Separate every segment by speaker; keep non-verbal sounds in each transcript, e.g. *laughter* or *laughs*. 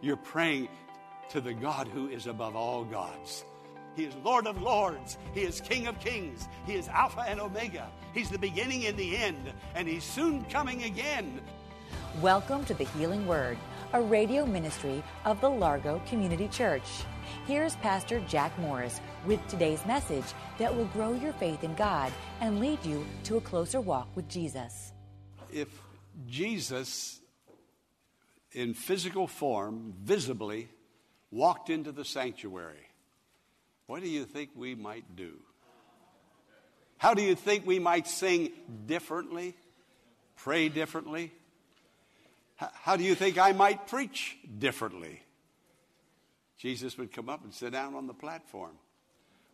Speaker 1: You're praying to the God who is above all gods. He is Lord of lords. He is King of kings. He is Alpha and Omega. He's the beginning and the end, and He's soon coming again.
Speaker 2: Welcome to the Healing Word, a radio ministry of the Largo Community Church. Here's Pastor Jack Morris with today's message that will grow your faith in God and lead you to a closer walk with Jesus.
Speaker 1: If Jesus, in physical form, visibly, walked into the sanctuary, what do you think we might do? How do you think we might sing differently, pray differently? How do you think I might preach differently? Jesus would come up and sit down on the platform.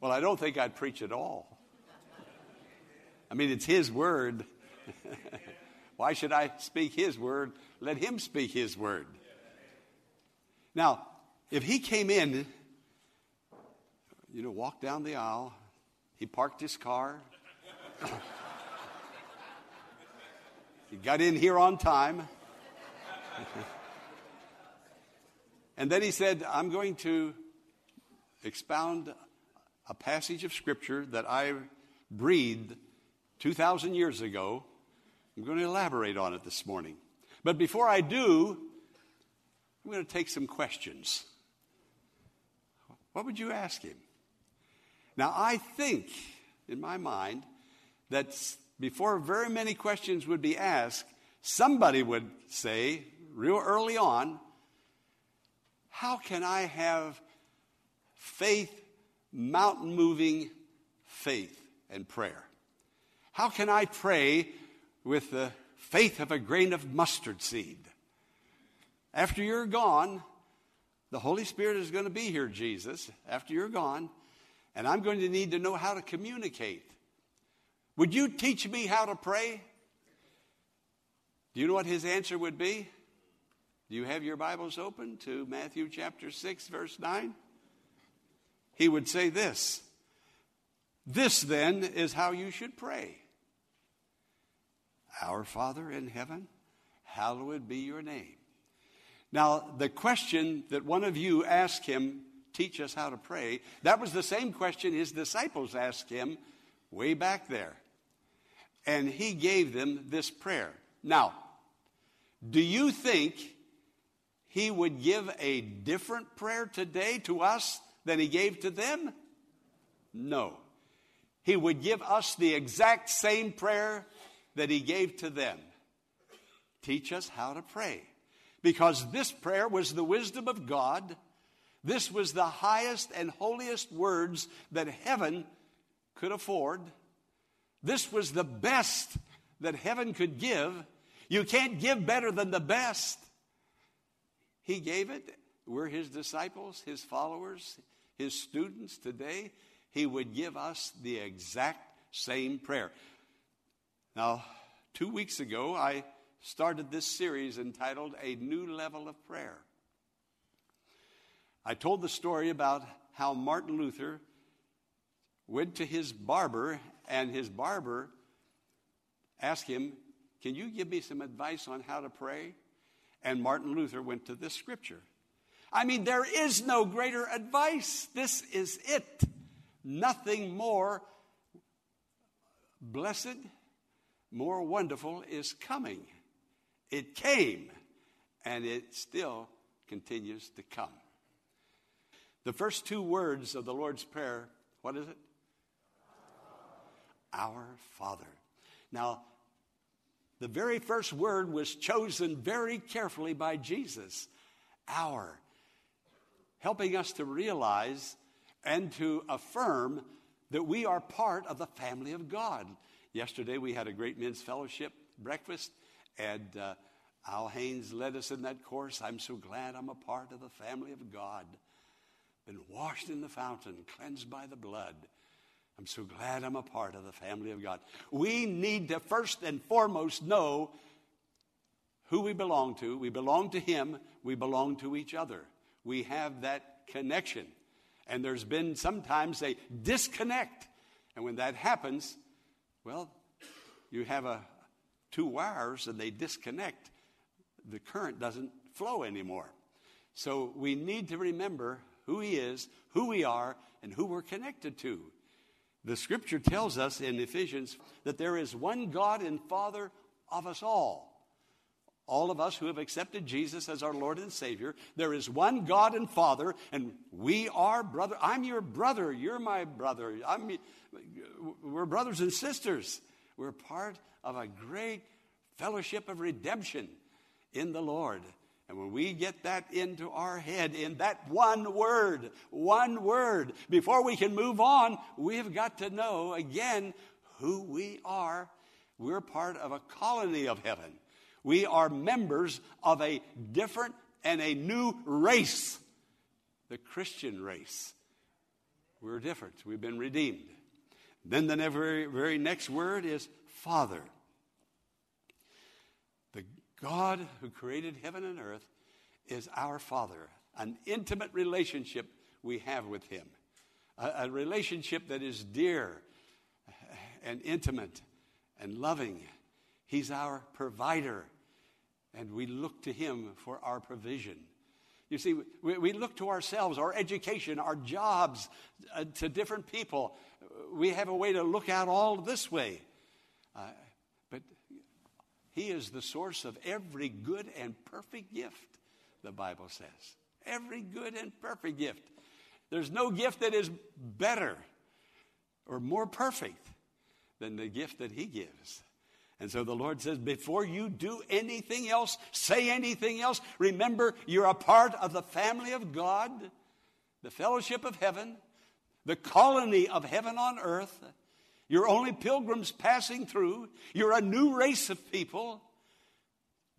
Speaker 1: Well, I don't think I'd preach at all. I mean, it's His word. *laughs* Why should I speak His word? Let Him speak His word. Now, if He came in, you know, walked down the aisle, He parked His car, *laughs* He got in here on time. *laughs* and then he said, I'm going to expound a passage of scripture that I breathed 2,000 years ago. I'm going to elaborate on it this morning. But before I do, I'm going to take some questions. What would you ask him? Now, I think, in my mind, that before very many questions would be asked, somebody would say, real early on, How can I have faith, mountain moving faith and prayer? How can I pray with the faith of a grain of mustard seed? After you're gone, the Holy Spirit is going to be here, Jesus, after you're gone, and I'm going to need to know how to communicate. Would you teach me how to pray? Do you know what his answer would be? Do you have your Bibles open to Matthew chapter 6, verse 9? He would say this This then is how you should pray Our Father in heaven, hallowed be your name. Now, the question that one of you asked him, teach us how to pray, that was the same question his disciples asked him way back there. And he gave them this prayer. Now, do you think he would give a different prayer today to us than he gave to them? No. He would give us the exact same prayer that he gave to them. Teach us how to pray. Because this prayer was the wisdom of God. This was the highest and holiest words that heaven could afford. This was the best that heaven could give. You can't give better than the best. He gave it. We're his disciples, his followers, his students today. He would give us the exact same prayer. Now, two weeks ago, I started this series entitled A New Level of Prayer. I told the story about how Martin Luther went to his barber, and his barber asked him, Can you give me some advice on how to pray? And Martin Luther went to this scripture. I mean, there is no greater advice. This is it. Nothing more blessed, more wonderful is coming. It came, and it still continues to come. The first two words of the Lord's Prayer, what is it? Our Father. Now, the very first word was chosen very carefully by Jesus. Our. Helping us to realize and to affirm that we are part of the family of God. Yesterday we had a great men's fellowship breakfast, and uh, Al Haynes led us in that course. I'm so glad I'm a part of the family of God. Been washed in the fountain, cleansed by the blood. I'm so glad I'm a part of the family of God. We need to first and foremost know who we belong to. We belong to Him, we belong to each other. We have that connection. And there's been sometimes a disconnect. And when that happens, well, you have a, two wires and they disconnect the current doesn't flow anymore. So we need to remember who He is, who we are, and who we're connected to. The scripture tells us in Ephesians that there is one God and Father of us all. All of us who have accepted Jesus as our Lord and Savior, there is one God and Father, and we are brother. I'm your brother. You're my brother. I'm, we're brothers and sisters. We're part of a great fellowship of redemption in the Lord. And when we get that into our head in that one word, one word, before we can move on, we've got to know again who we are. We're part of a colony of heaven. We are members of a different and a new race, the Christian race. We're different. We've been redeemed. Then the very, very next word is Father. The God who created heaven and earth is our Father, an intimate relationship we have with Him, a, a relationship that is dear and intimate and loving. He's our provider, and we look to Him for our provision. You see, we, we look to ourselves, our education, our jobs, uh, to different people. We have a way to look out all this way. Uh, but he is the source of every good and perfect gift, the Bible says. Every good and perfect gift. There's no gift that is better or more perfect than the gift that He gives. And so the Lord says, before you do anything else, say anything else, remember you're a part of the family of God, the fellowship of heaven, the colony of heaven on earth. You're only pilgrims passing through. You're a new race of people.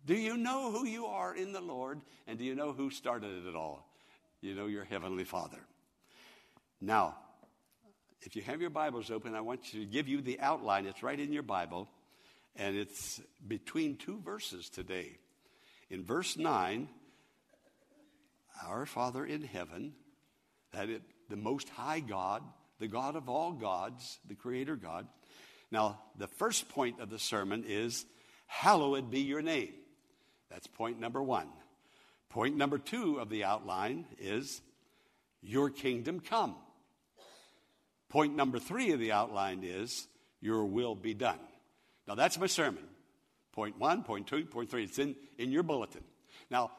Speaker 1: Do you know who you are in the Lord? And do you know who started it all? You know your Heavenly Father. Now, if you have your Bibles open, I want to give you the outline. It's right in your Bible, and it's between two verses today. In verse 9, our Father in heaven, that it, the Most High God, the God of all gods, the Creator God. Now, the first point of the sermon is, Hallowed be your name. That's point number one. Point number two of the outline is, Your kingdom come. Point number three of the outline is, Your will be done. Now, that's my sermon. Point one, point two, point three. It's in, in your bulletin. Now,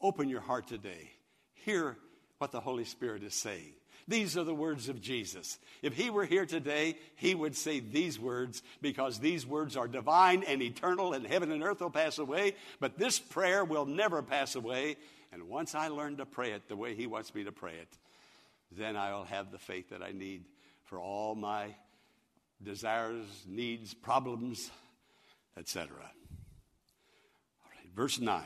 Speaker 1: open your heart today. Hear what the Holy Spirit is saying. These are the words of Jesus. If he were here today, he would say these words because these words are divine and eternal, and heaven and earth will pass away, but this prayer will never pass away. And once I learn to pray it the way he wants me to pray it, then I will have the faith that I need for all my desires, needs, problems, etc. All right, verse 9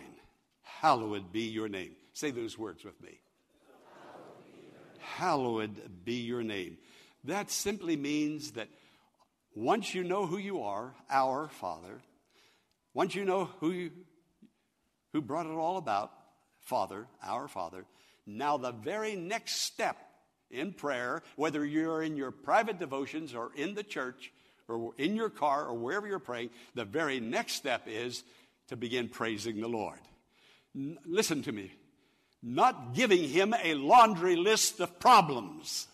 Speaker 1: Hallowed be your name. Say those words with me hallowed be your name. That simply means that once you know who you are, our Father, once you know who, you, who brought it all about, Father, our Father, now the very next step in prayer, whether you're in your private devotions or in the church or in your car or wherever you're praying, the very next step is to begin praising the Lord. N- listen to me not giving him a laundry list of problems.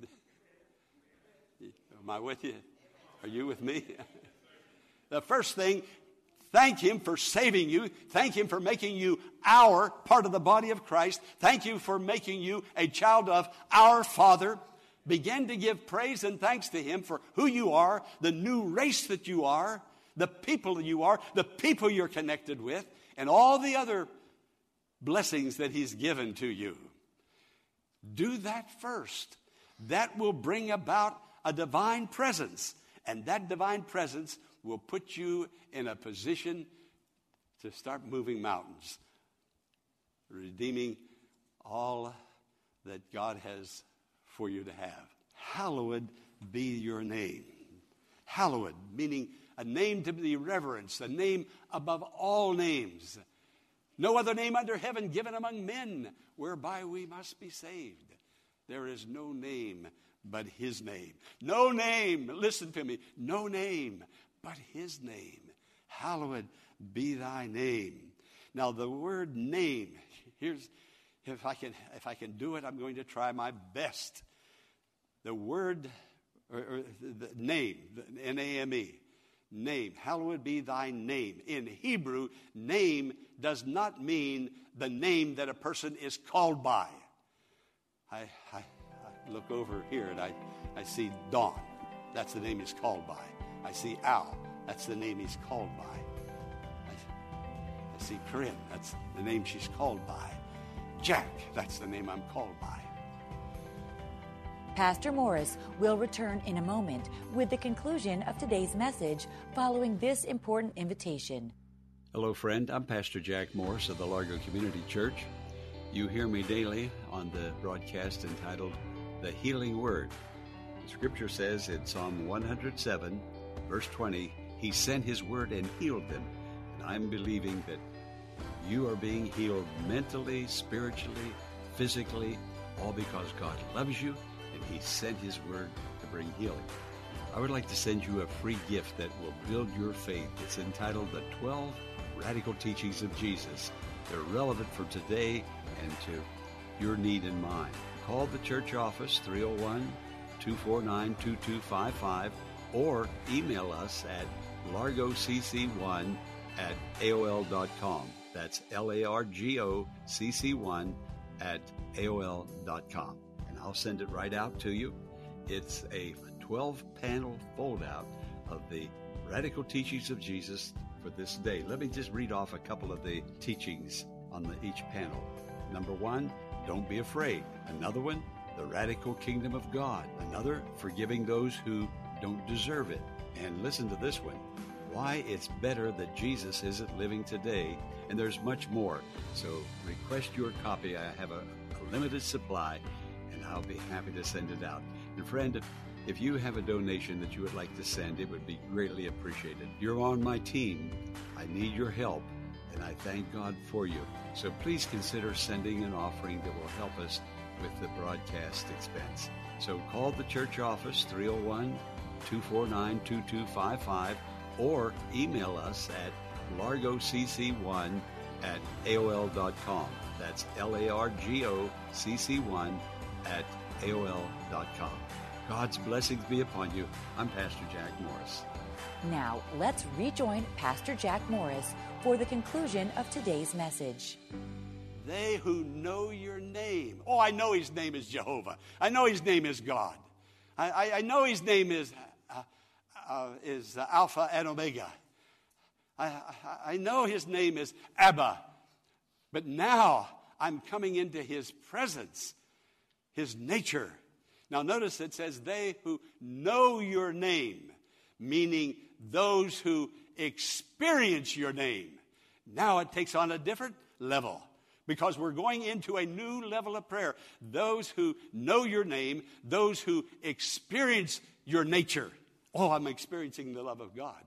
Speaker 1: *laughs* Am I with you? Are you with me? *laughs* the first thing, thank him for saving you. Thank him for making you our part of the body of Christ. Thank you for making you a child of our Father. Begin to give praise and thanks to him for who you are, the new race that you are, the people you are, the people you're connected with and all the other blessings that He's given to you. Do that first. That will bring about a divine presence, and that divine presence will put you in a position to start moving mountains, redeeming all that God has for you to have. Hallowed be your name. Hallowed, meaning a name to be reverenced, a name above all names. No other name under heaven given among men whereby we must be saved. There is no name but His name. No name, listen to me, no name but His name. Hallowed be thy name. Now, the word name, here's, if I can, if I can do it, I'm going to try my best. The word, or, or the name, N A M E, name, hallowed be thy name. In Hebrew, name does not mean the name that a person is called by. I, I, I look over here and I, I see Don. That's the name he's called by. I see Al. That's the name he's called by. I, I see Corinne. That's the name she's called by. Jack. That's the name I'm called by.
Speaker 2: Pastor Morris will return in a moment with the conclusion of today's message following this important invitation.
Speaker 3: Hello, friend. I'm Pastor Jack Morris of the Largo Community Church. You hear me daily on the broadcast entitled The Healing Word. The scripture says in Psalm 107, verse 20, He sent His word and healed them. And I'm believing that you are being healed mentally, spiritually, physically, all because God loves you and He sent His word to bring healing. I would like to send you a free gift that will build your faith. It's entitled The 12 Radical Teachings of Jesus. They're relevant for today and to your need and mine. Call the church office 301 249 2255 or email us at largocc1 at AOL.com. That's L A R G O C C 1 at AOL.com. And I'll send it right out to you. It's a 12 panel foldout of the radical teachings of Jesus for this day. Let me just read off a couple of the teachings on the, each panel. Number one, don't be afraid. Another one, the radical kingdom of God. Another, forgiving those who don't deserve it. And listen to this one why it's better that Jesus isn't living today. And there's much more. So request your copy. I have a, a limited supply, and I'll be happy to send it out. And friend, if you have a donation that you would like to send, it would be greatly appreciated. You're on my team. I need your help, and I thank God for you. So please consider sending an offering that will help us with the broadcast expense. So call the church office 301 249 2255 or email us at largocc1 at AOL.com. That's L A R G O C C 1 at AOL.com. God's blessings be upon you. I'm Pastor Jack Morris.
Speaker 2: Now, let's rejoin Pastor Jack Morris for the conclusion of today's message.
Speaker 1: They who know your name. Oh, I know his name is Jehovah. I know his name is God. I, I, I know his name is, uh, is Alpha and Omega. I, I, I know his name is Abba. But now I'm coming into his presence, his nature. Now, notice it says, they who know your name, meaning those who experience your name. Now it takes on a different level because we're going into a new level of prayer. Those who know your name, those who experience your nature. Oh, I'm experiencing the love of God.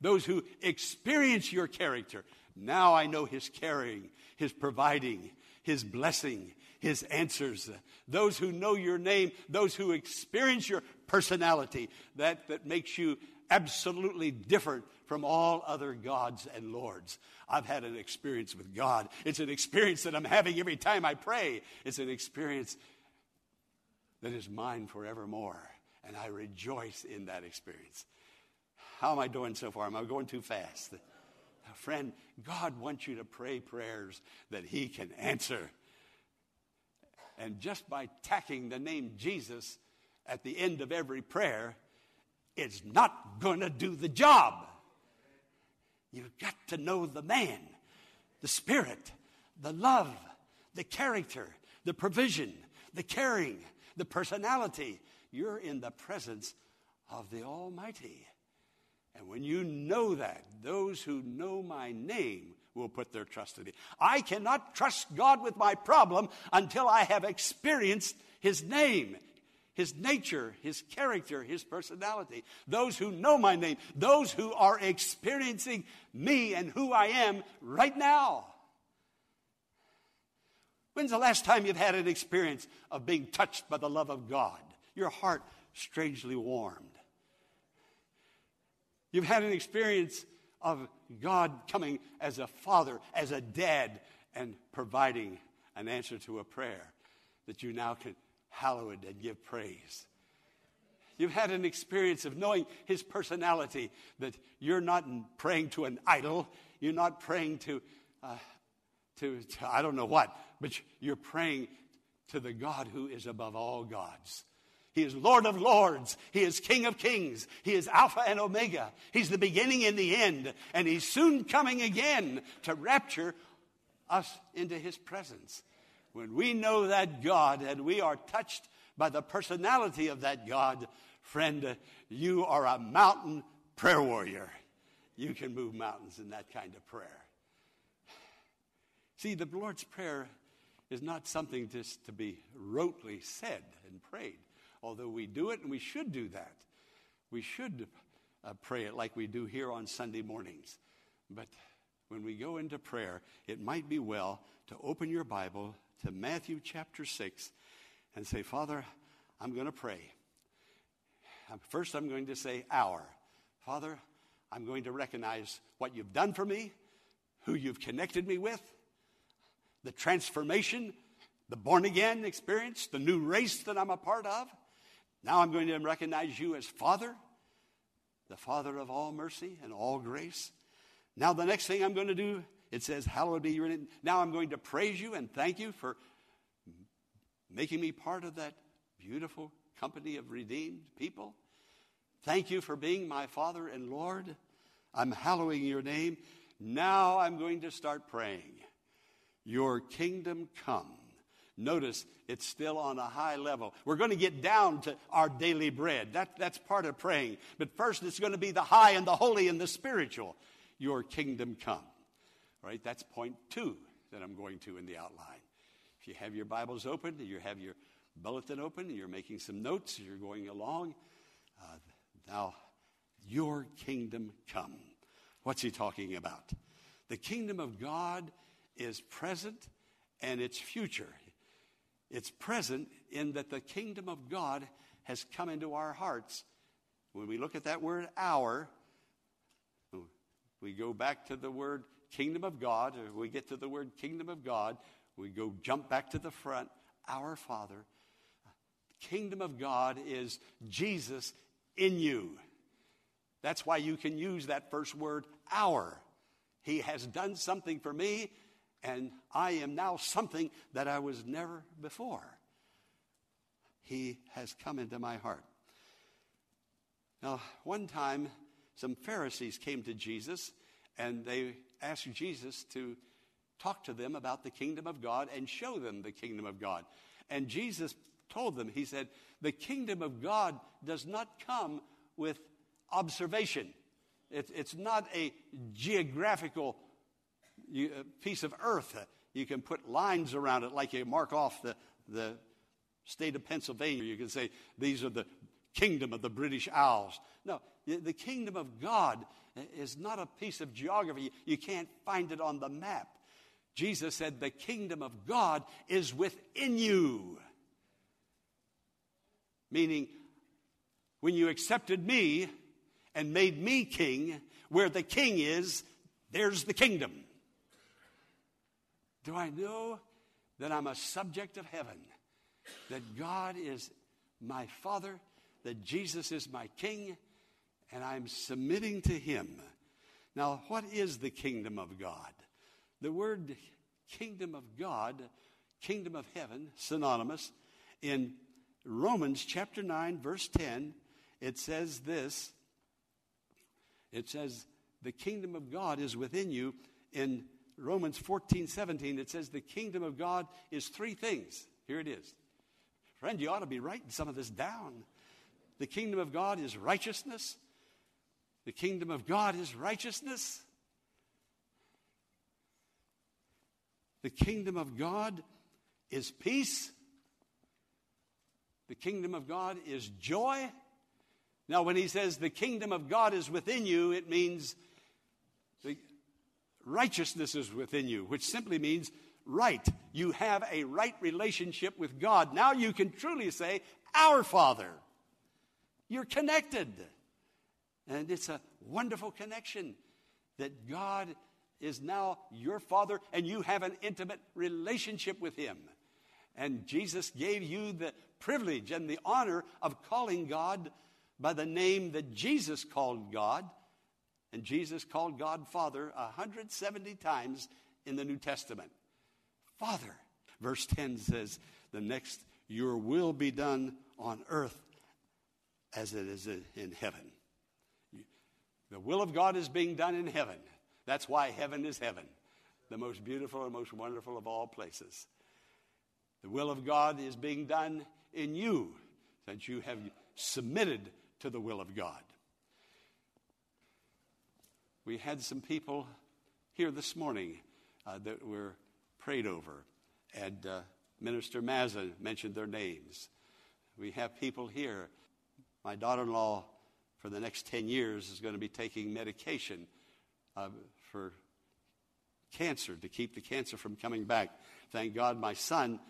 Speaker 1: Those who experience your character. Now I know his caring, his providing, his blessing, his answers. Those who know your name, those who experience your personality, that, that makes you absolutely different from all other gods and lords. I've had an experience with God. It's an experience that I'm having every time I pray. It's an experience that is mine forevermore. And I rejoice in that experience. How am I doing so far? Am I going too fast? Friend, God wants you to pray prayers that He can answer. And just by tacking the name Jesus at the end of every prayer, it's not going to do the job. You've got to know the man, the spirit, the love, the character, the provision, the caring, the personality. You're in the presence of the Almighty. And when you know that, those who know my name will put their trust in me. I cannot trust God with my problem until I have experienced his name, his nature, his character, his personality. Those who know my name, those who are experiencing me and who I am right now. When's the last time you've had an experience of being touched by the love of God? Your heart strangely warmed. You've had an experience of God coming as a father, as a dad, and providing an answer to a prayer that you now can hallow it and give praise. You've had an experience of knowing his personality, that you're not praying to an idol, you're not praying to, uh, to, to, I don't know what, but you're praying to the God who is above all gods. He is Lord of lords. He is King of kings. He is Alpha and Omega. He's the beginning and the end. And He's soon coming again to rapture us into His presence. When we know that God and we are touched by the personality of that God, friend, you are a mountain prayer warrior. You can move mountains in that kind of prayer. See, the Lord's Prayer is not something just to be rotely said and prayed, although we do it and we should do that. We should uh, pray it like we do here on Sunday mornings. But when we go into prayer, it might be well to open your Bible to Matthew chapter 6 and say, Father, I'm going to pray. First, I'm going to say, Our. Father, I'm going to recognize what you've done for me, who you've connected me with, the transformation, the born again experience, the new race that I'm a part of. Now I'm going to recognize you as Father, the Father of all mercy and all grace. Now, the next thing I'm going to do, it says, Hallowed be your name. Now I'm going to praise you and thank you for making me part of that beautiful company of redeemed people. Thank you for being my Father and Lord. I'm hallowing your name. Now I'm going to start praying. Your kingdom come. Notice it's still on a high level. We're going to get down to our daily bread. That, that's part of praying. But first, it's going to be the high and the holy and the spiritual. Your kingdom come. Right, that's point two that I'm going to in the outline. If you have your Bibles open, you have your bulletin open, you're making some notes, you're going along. Uh, now, your kingdom come. What's he talking about? The kingdom of God is present and it's future. It's present in that the kingdom of God has come into our hearts. When we look at that word our, we go back to the word kingdom of God, we get to the word kingdom of God, we go jump back to the front, our Father. Kingdom of God is Jesus in you. That's why you can use that first word, our. He has done something for me, and I am now something that I was never before. He has come into my heart. Now, one time, some Pharisees came to Jesus and they asked Jesus to talk to them about the kingdom of God and show them the kingdom of God. And Jesus told them, He said, The kingdom of God does not come with observation, it, it's not a geographical you, piece of earth. Uh, you can put lines around it like you mark off the, the state of Pennsylvania. You can say, These are the kingdom of the British Isles. No, the kingdom of God uh, is not a piece of geography. You can't find it on the map. Jesus said, The kingdom of God is within you. Meaning, when you accepted me and made me king, where the king is, there's the kingdom. Do I know that I'm a subject of heaven? That God is my Father, that Jesus is my King, and I'm submitting to Him. Now, what is the kingdom of God? The word kingdom of God, kingdom of heaven, synonymous. In Romans chapter 9, verse 10, it says this it says, The kingdom of God is within you. In Romans 14, 17, it says, The kingdom of God is three things. Here it is. Friend, you ought to be writing some of this down. The kingdom of God is righteousness, The kingdom of God is righteousness. The kingdom of God is peace. The kingdom of God is joy. Now, when he says the kingdom of God is within you, it means the righteousness is within you, which simply means right. You have a right relationship with God. Now you can truly say, Our Father. You're connected. And it's a wonderful connection that God is now your Father and you have an intimate relationship with Him. And Jesus gave you the privilege and the honor of calling God by the name that Jesus called God. And Jesus called God Father 170 times in the New Testament. Father. Verse 10 says, The next, your will be done on earth as it is in heaven. The will of God is being done in heaven. That's why heaven is heaven, the most beautiful and most wonderful of all places. The will of God is being done in you since you have submitted to the will of God. We had some people here this morning uh, that were prayed over, and uh, Minister Mazza mentioned their names. We have people here. My daughter in law, for the next 10 years, is going to be taking medication uh, for cancer to keep the cancer from coming back. Thank God my son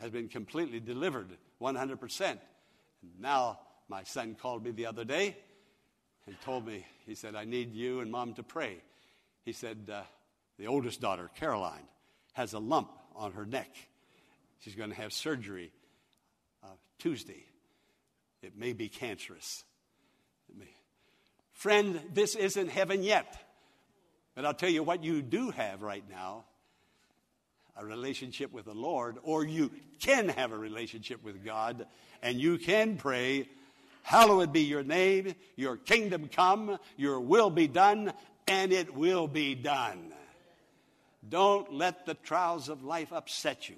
Speaker 1: has been completely delivered 100%. And now my son called me the other day and told me, he said, I need you and mom to pray. He said, uh, the oldest daughter, Caroline, has a lump on her neck. She's going to have surgery uh, Tuesday. It may be cancerous. May. Friend, this isn't heaven yet. But I'll tell you what you do have right now a relationship with the Lord, or you can have a relationship with God, and you can pray, Hallowed be your name, your kingdom come, your will be done, and it will be done. Don't let the trials of life upset you.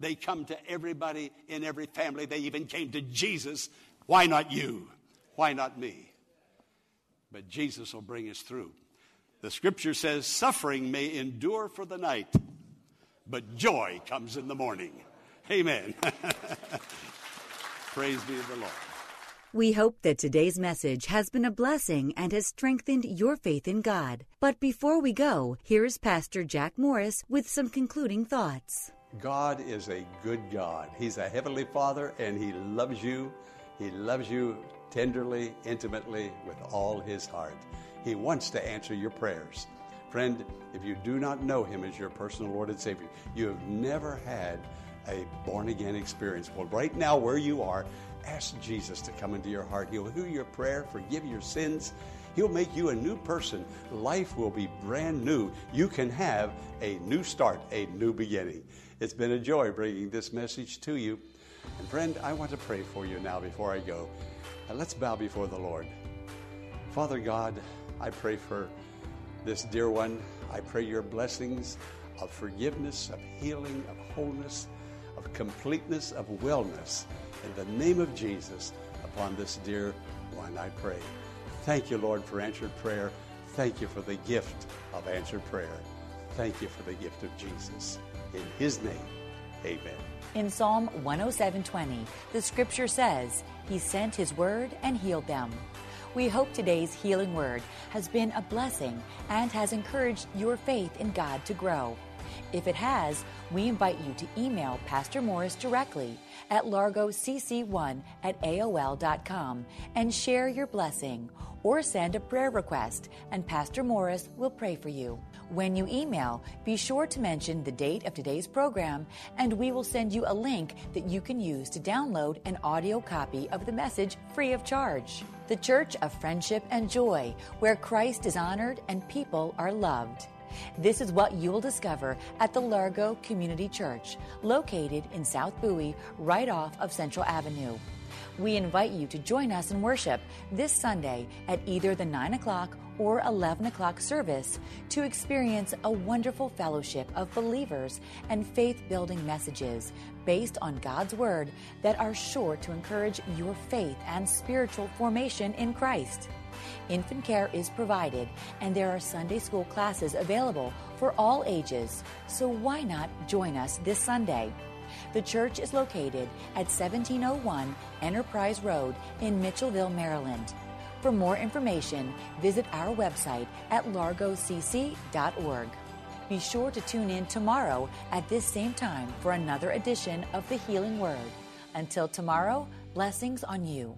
Speaker 1: They come to everybody in every family. They even came to Jesus. Why not you? Why not me? But Jesus will bring us through. The scripture says, suffering may endure for the night, but joy comes in the morning. Amen. *laughs* Praise be to the Lord.
Speaker 2: We hope that today's message has been a blessing and has strengthened your faith in God. But before we go, here is Pastor Jack Morris with some concluding thoughts.
Speaker 1: God is a good God. He's a heavenly Father and He loves you. He loves you tenderly, intimately, with all His heart. He wants to answer your prayers. Friend, if you do not know Him as your personal Lord and Savior, you have never had a born again experience. Well, right now, where you are, ask Jesus to come into your heart. He'll hear your prayer, forgive your sins. He'll make you a new person. Life will be brand new. You can have a new start, a new beginning. It's been a joy bringing this message to you. And friend, I want to pray for you now before I go. let's bow before the Lord. Father God, I pray for this dear one. I pray your blessings of forgiveness, of healing, of wholeness, of completeness, of wellness. In the name of Jesus, upon this dear one, I pray. Thank you, Lord, for answered prayer. Thank you for the gift of answered prayer. Thank you for the gift of Jesus. In his name, amen.
Speaker 2: In Psalm 107:20, the scripture says, He sent His word and healed them. We hope today's healing word has been a blessing and has encouraged your faith in God to grow. If it has, we invite you to email Pastor Morris directly at largocc1 at aol.com and share your blessing or send a prayer request and Pastor Morris will pray for you. When you email, be sure to mention the date of today's program and we will send you a link that you can use to download an audio copy of the message free of charge. The Church of Friendship and Joy, where Christ is honored and people are loved. This is what you will discover at the Largo Community Church, located in South Bowie, right off of Central Avenue. We invite you to join us in worship this Sunday at either the 9 o'clock or 11 o'clock service to experience a wonderful fellowship of believers and faith building messages based on God's Word that are sure to encourage your faith and spiritual formation in Christ. Infant care is provided, and there are Sunday school classes available for all ages, so why not join us this Sunday? The church is located at 1701 Enterprise Road in Mitchellville, Maryland. For more information, visit our website at largocc.org. Be sure to tune in tomorrow at this same time for another edition of the Healing Word. Until tomorrow, blessings on you.